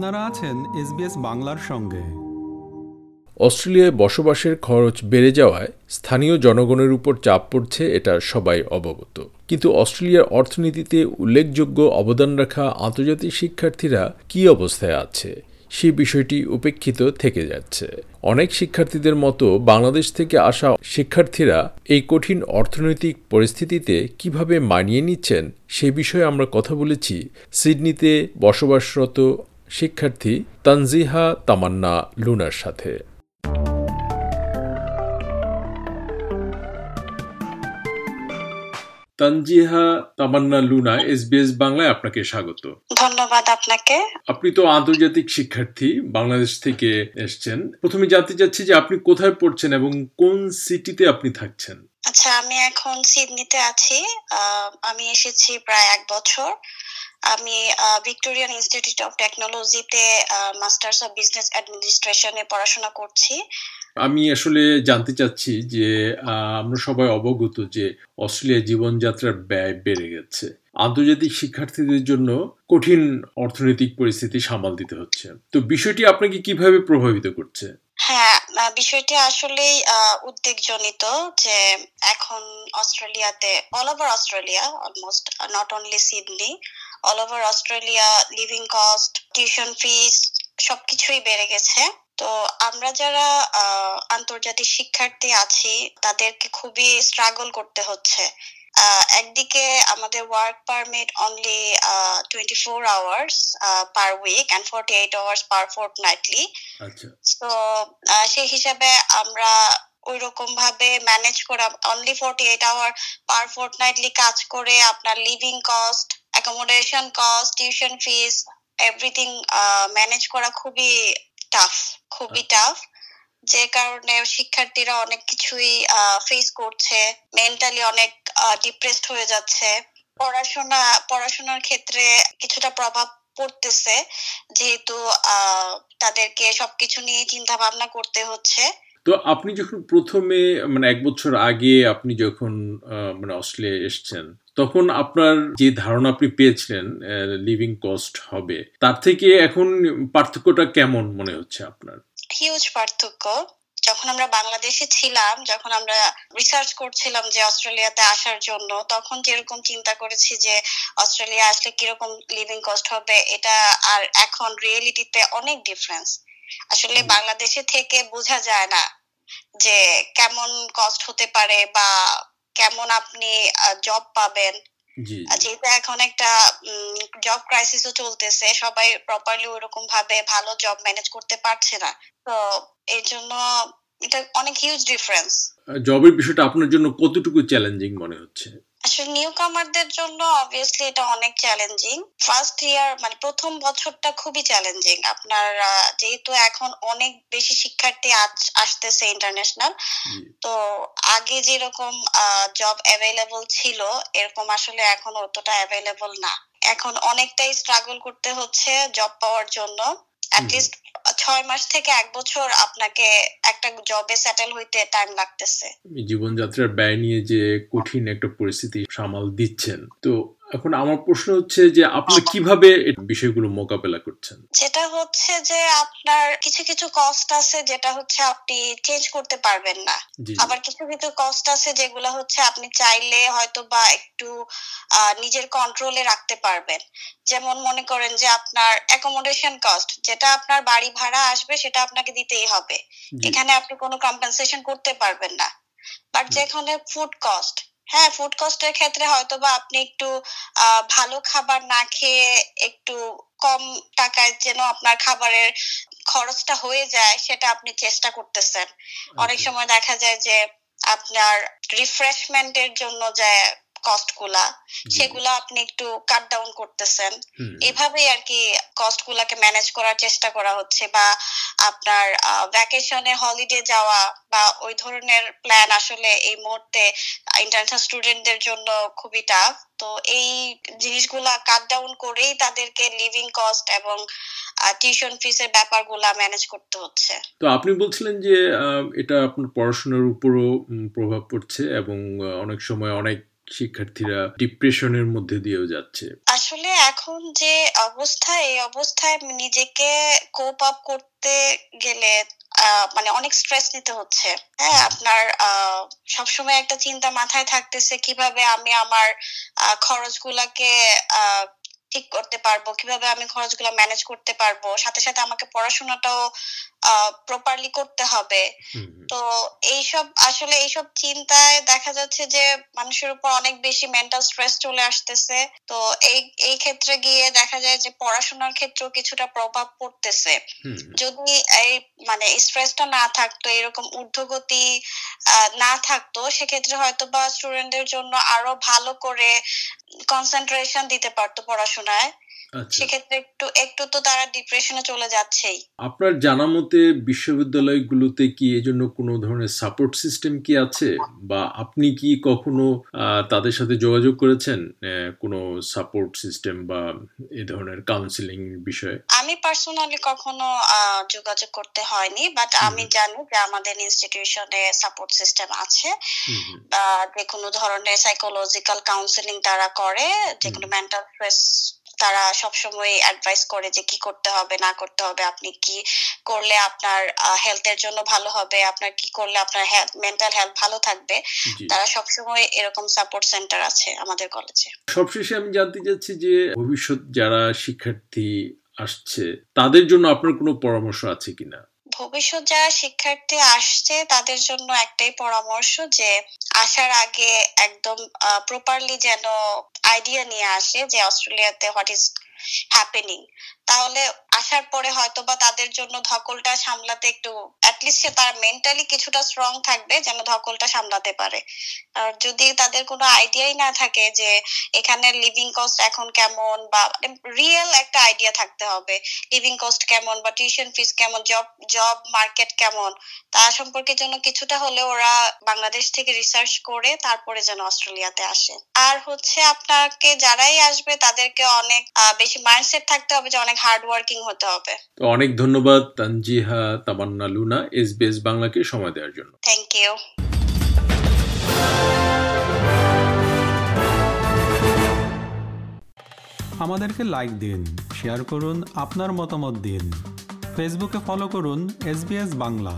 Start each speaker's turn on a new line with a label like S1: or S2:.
S1: আপনারা আছেন এসবিএস বাংলার সঙ্গে।
S2: অস্ট্রেলিয়ায় বসবাসের খরচ বেড়ে যাওয়ায় স্থানীয় জনগণের উপর চাপ পড়ছে, এটা সবাই অবগত। কিন্তু অস্ট্রেলিয়ার অর্থনীতিতে উল্লেখযোগ্য অবদান রাখা আন্তর্জাতিক শিক্ষার্থীরা কি অবস্থায় আছে সেই বিষয়টি উপেক্ষিত থেকে যাচ্ছে। অনেক শিক্ষার্থীদের মতো বাংলাদেশ থেকে আসা শিক্ষার্থীরা এই কঠিন অর্থনৈতিক পরিস্থিতিতে কীভাবে মানিয়ে নিচ্ছেন, সে বিষয়ে আমরা কথা বলেছি। সিডনিতে বসবাসরত শিক্ষার্থী তানজিহা তামান্না লুনার সাথে। তানজিহা তামান্না লুনা এসবিএস বাংলায় আপনাকে স্বাগত।
S3: ধন্যবাদ আপনাকে।
S2: আপনি তো আন্তর্জাতিক শিক্ষার্থী বাংলাদেশ থেকে এসছেন। প্রথমে জানতে চাচ্ছি যে আপনি কোথায় পড়ছেন এবং কোন সিটিতে আপনি থাকছেন?
S3: আচ্ছা আমি এখন সিডনিতে আছি। আমি এসেছি প্রায় এক বছর। আমি ভিক্টোরিয়ান ইনস্টিটিউট অফ টেকনোলজিতে মাস্টার্স অফ বিজনেস অ্যাডমিনিস্ট্রেশনে পড়াশোনা করছি।
S2: আমি আসলে জানতে চাচ্ছি যে আমরা সবাই অবগত যে অস্ট্রেলিয়া জীবনযাত্রার ব্যয় বেড়ে গেছে। আন্তর্জাতিক শিক্ষার্থীদের জন্য কঠিন অর্থনৈতিক পরিস্থিতি সামাল দিতে হচ্ছে। তো বিষয়টি আপনাকে কীভাবে প্রভাবিত করছে?
S3: হ্যাঁ বিষয়টি আসলেই উদ্বেগজনিত যে এখন অস্ট্রেলিয়াতে all over Australia almost not only Sydney all over Australia living cost tuition fees সবকিছুই বেড়ে গেছে। তো আমরা যারা আন্তর্জাতিক শিক্ষার্থী আছি তাদেরকে খুবই স্ট্রাগল করতে হচ্ছে। একদিকে আমাদের work permit only twenty four hours per week and forty eight hours per fortnightly তো সেই হিসাবে আমরা ওই রকম ভাবে ম্যানেজ করা only forty eight hour per fortnightly কাজ করে আপনার living cost accommodation cost tuition fees everything manage করা খুবই টাফ খুবই টাফ যে কারণে শিক্ষার্থীরা অনেক কিছুই ফেস করছে মেন্টালি অনেক ডিপ্রেসড হয়ে যাচ্ছে। পড়াশোনা পড়াশোনার ক্ষেত্রে কিছুটা প্রভাব পড়তেছে যেহেতু তাদেরকে সবকিছু নিয়ে চিন্তা ভাবনা করতে হচ্ছে।
S2: তো আপনি যখন প্রথমে মানে এক বছর আগে আপনি যখন মানে অস্ট্রেলিয়া এসছেন তখন আপনার যে ধারণা আপনি পেয়েছিলেন লিভিং কস্ট হবে তার থেকে এখন পার্থক্যটা কেমন মনে হচ্ছে আপনার?
S3: হিউজ পার্থক্য। যখন আমরা বাংলাদেশে ছিলাম যখন আমরা রিসার্চ করছিলাম যে অস্ট্রেলিয়াতে আসার জন্য তখন যেরকম চিন্তা করেছি যে অস্ট্রেলিয়া আসলে কীরকম লিভিং কস্ট হবে এটা আর এখন রিয়েলিটিতে অনেক ডিফারেন্স আসলে বাংলাদেশে থেকে বোঝা যায় না যে কেমন কস্ট হতে পারে বা কেমন আপনি জব পাবেন। যেহেতু এখন একটা জব ক্রাইসিসও চলতেছে সবাই প্রপারলি ওরকম ভাবে ভালো জব ম্যানেজ করতে পারছে না। তো এই জন্য এটা অনেক হিউজ ডিফারেন্স
S2: জবের বিষয়টা আপনার জন্য কতটুকু চ্যালেঞ্জিং মনে হচ্ছে?
S3: আসলে নিউ কামারদের জন্য অবভিয়াসলি এটা অনেক চ্যালেঞ্জিং ফার্স্ট ইয়ার মানে প্রথম বছরটা খুবই চ্যালেঞ্জিং আপনার যেহেতু এখন অনেক বেশি শিক্ষার্থী আসতেছে ইন্টারন্যাশনাল তো আগে যেরকম জব অ্যাভেলেবল ছিল এরকম আসলে এখন অতটা অ্যাভেলেবল না। এখন অনেকটাই স্ট্রাগল করতে হচ্ছে জব পাওয়ার জন্য। অ্যাটলিস্ট ছয় মাস থেকে এক বছর আপনাকে একটা জবে সেটেল হইতে টাইম লাগতেছে।
S2: জীবনযাত্রার ব্যয় নিয়ে যে কঠিন একটা পরিস্থিতি সামাল দিচ্ছেন তো এখন আমার প্রশ্ন হচ্ছে যে আপনি কীভাবে বিষয়গুলো মোকাবেলা করছেন?
S3: যেটা হচ্ছে যে আপনার কিছু কিছু কস্ট আছে যেটা হচ্ছে আপনি চেঞ্জ করতে পারবেন না। আবার কিছু কিছু কস্ট আছে যেগুলো হচ্ছে আপনি চাইলে হয়তো বা একটু নিজের কন্ট্রোলে রাখতে পারবেন। যেমন মনে করেন যে আপনার অ্যাকোমোডেশন কস্ট যেটা আপনার বাড়ি ভাড়া আসবে সেটা আপনাকে দিতেই হবে। এখানে আপনি কোনো কম্পেনসেশন করতে পারবেন না। বাট যেখানে ফুড কস্ট হ্যাঁ ফুড কস্টের ক্ষেত্রে হয়তো বা আপনি একটু ভালো খাবার না খেয়ে একটু কম টাকায় যেন আপনার খাবারের খরচটা হয়ে যায় সেটা আপনি চেষ্টা করতেছেন। অনেক সময় দেখা যায় যে আপনার রিফ্রেশমেন্টের জন্য যে কস্টগুলা সেগুলো আপনি একটু কাট ডাউন করতেছেন। এভাবেই আর কি কস্ট গুলাকে ম্যানেজ করার চেষ্টা করা হচ্ছে বা আপনার ভ্যাকেশনে হলিডে যাওয়া বা ওই ধরনের প্ল্যান আসলে এই মুহূর্তে ইন্টারন্যাশনাল স্টুডেন্টদের জন্য খুবই টাফ তো এই জিনিসগুলা কাট ডাউন করেই তাদেরকে লিভিং কস্ট এবং টিউশন ফিস ফিসের ব্যাপারগুলা ম্যানেজ করতে হচ্ছে।
S2: তো আপনি বলছিলেন যে এটা আপনার পড়াশোনার উপরও প্রভাব পড়ছে এবং অনেক সময় অনেক শিক্ষার্থীরা ডিপ্রেশনের মধ্যে দিয়েও যাচ্ছে।
S3: আসলে এখন যে অবস্থা এই অবস্থায় নিজেকে কোপ আপ করতে গেলে মানে অনেক স্ট্রেস নিতে হচ্ছে। হ্যাঁ আপনার আহ, সবসময় একটা চিন্তা মাথায় থাকতেছে কীভাবে আমি আমার খরচগুলাকে আহ, ঠিক করতে পারব কীভাবে আমি খরচগুলো ম্যানেজ করতে পারব। সাথে সাথে আমাকে পড়াশোনাটাও প্রপারলি করতে হবে। তো এইসব আসলে এইসব চিন্তায় দেখা যাচ্ছে যে মানুষের উপর অনেক বেশি মেন্টাল স্ট্রেস চলে আসতেছে তো এই এই ক্ষেত্রে গিয়ে দেখা যায় যে পড়াশোনার ক্ষেত্রেও কিছুটা প্রভাব পড়তেছে। যদি এই মানে স্ট্রেসটা না থাকতো এরকম ঊর্ধ্বগতি না থাকতো সেক্ষেত্রে হয়তো বা স্টুডেন্টদের জন্য আরও ভালো করে কনসেন্ট্রেশন দিতে পারতো পড়াশোনায় সেক্ষেত্রে একটু একটু তো তারা ডিপ্রেশনে চলে যাচ্ছেই।
S2: আপনার জানা মতে বিশ্ববিদ্যালয়গুলোতে কি এজন্য কোনো ধরনের সাপোর্ট সিস্টেম কি আছে? বা আপনি কি কখনো তাদের সাথে যোগাযোগ করেছেন কোনো সাপোর্ট সিস্টেম বা এ ধরনের কাউন্সিলিং বিষয়ে?
S3: আমি পার্সোনালি কখনো যোগাযোগ করতে হয়নি বাট আমি জানি যে আমাদের ইনস্টিটিউশনে সাপোর্ট সিস্টেম আছে। যে কোনো ধরনের সাইকোলজিক্যাল কাউন্সিলিং তারা করে যে কোনো মেন্টাল স্ট্রেস তারা সবসময় অ্যাডভাইস করে যে কি করতে হবে না করতে হবে আপনি কি করলে আপনার হেলথের জন্য ভালো হবে আপনার কি করলে আপনার মেন্টাল হেলথ ভালো থাকবে তারা সবসময় এরকম সাপোর্ট সেন্টার আছে আমাদের কলেজে
S2: সবশেষে আমি জানতে চাচ্ছি যে ভবিষ্যৎ যারা শিক্ষার্থী আসছে তাদের জন্য আপনার কোনো পরামর্শ আছে কিনা?
S3: ভবিষ্যৎ যারা শিক্ষার্থী আসছে তাদের জন্য একটাই পরামর্শ যে আসার আগে একদম প্রপারলি যেন আইডিয়া নিয়ে আসে যে অস্ট্রেলিয়াতে হোয়াট ইজ হ্যাপেনিং তাহলে আসার পরে হয়তো বা তাদের জন্য ধকলটা সামলাতে একটু অ্যাটলিস্ট তার মেন্টালি কিছুটা স্ট্রং থাকবে যেন ধকলটা সামলাতে পারে। আর যদি তাদের কোনো আইডিয়াই না থাকে যে এখানে লিভিং কস্ট এখন কেমন বা রিয়েল একটা আইডিয়া থাকতে হবে। লিভিং কস্ট কেমন বা টিউশন ফিস কেমন জব জব মার্কেট কেমন, তা সম্পর্কে যেন কিছুটা হলে ওরা বাংলাদেশ থেকে রিসার্চ করে তারপরে যেন অস্ট্রেলিয়াতে আসে। আর হচ্ছে আপনাকে যারাই আসবে তাদেরকে অনেক বেশি মাইন্ডসেট থাকতে হবে যে অনেক হার্ড ওয়ার্কিং হতে হবে।
S2: তো অনেক ধন্যবাদ তানজিহা তামান্না লুনা এসবিএস বাংলাকে সময় দেওয়ার জন্য।
S3: থ্যাংক ইউ
S1: আমাদেরকে লাইক দিন শেয়ার করুন আপনার মতামত দিন। ফেসবুকে ফলো করুন এস বাংলা।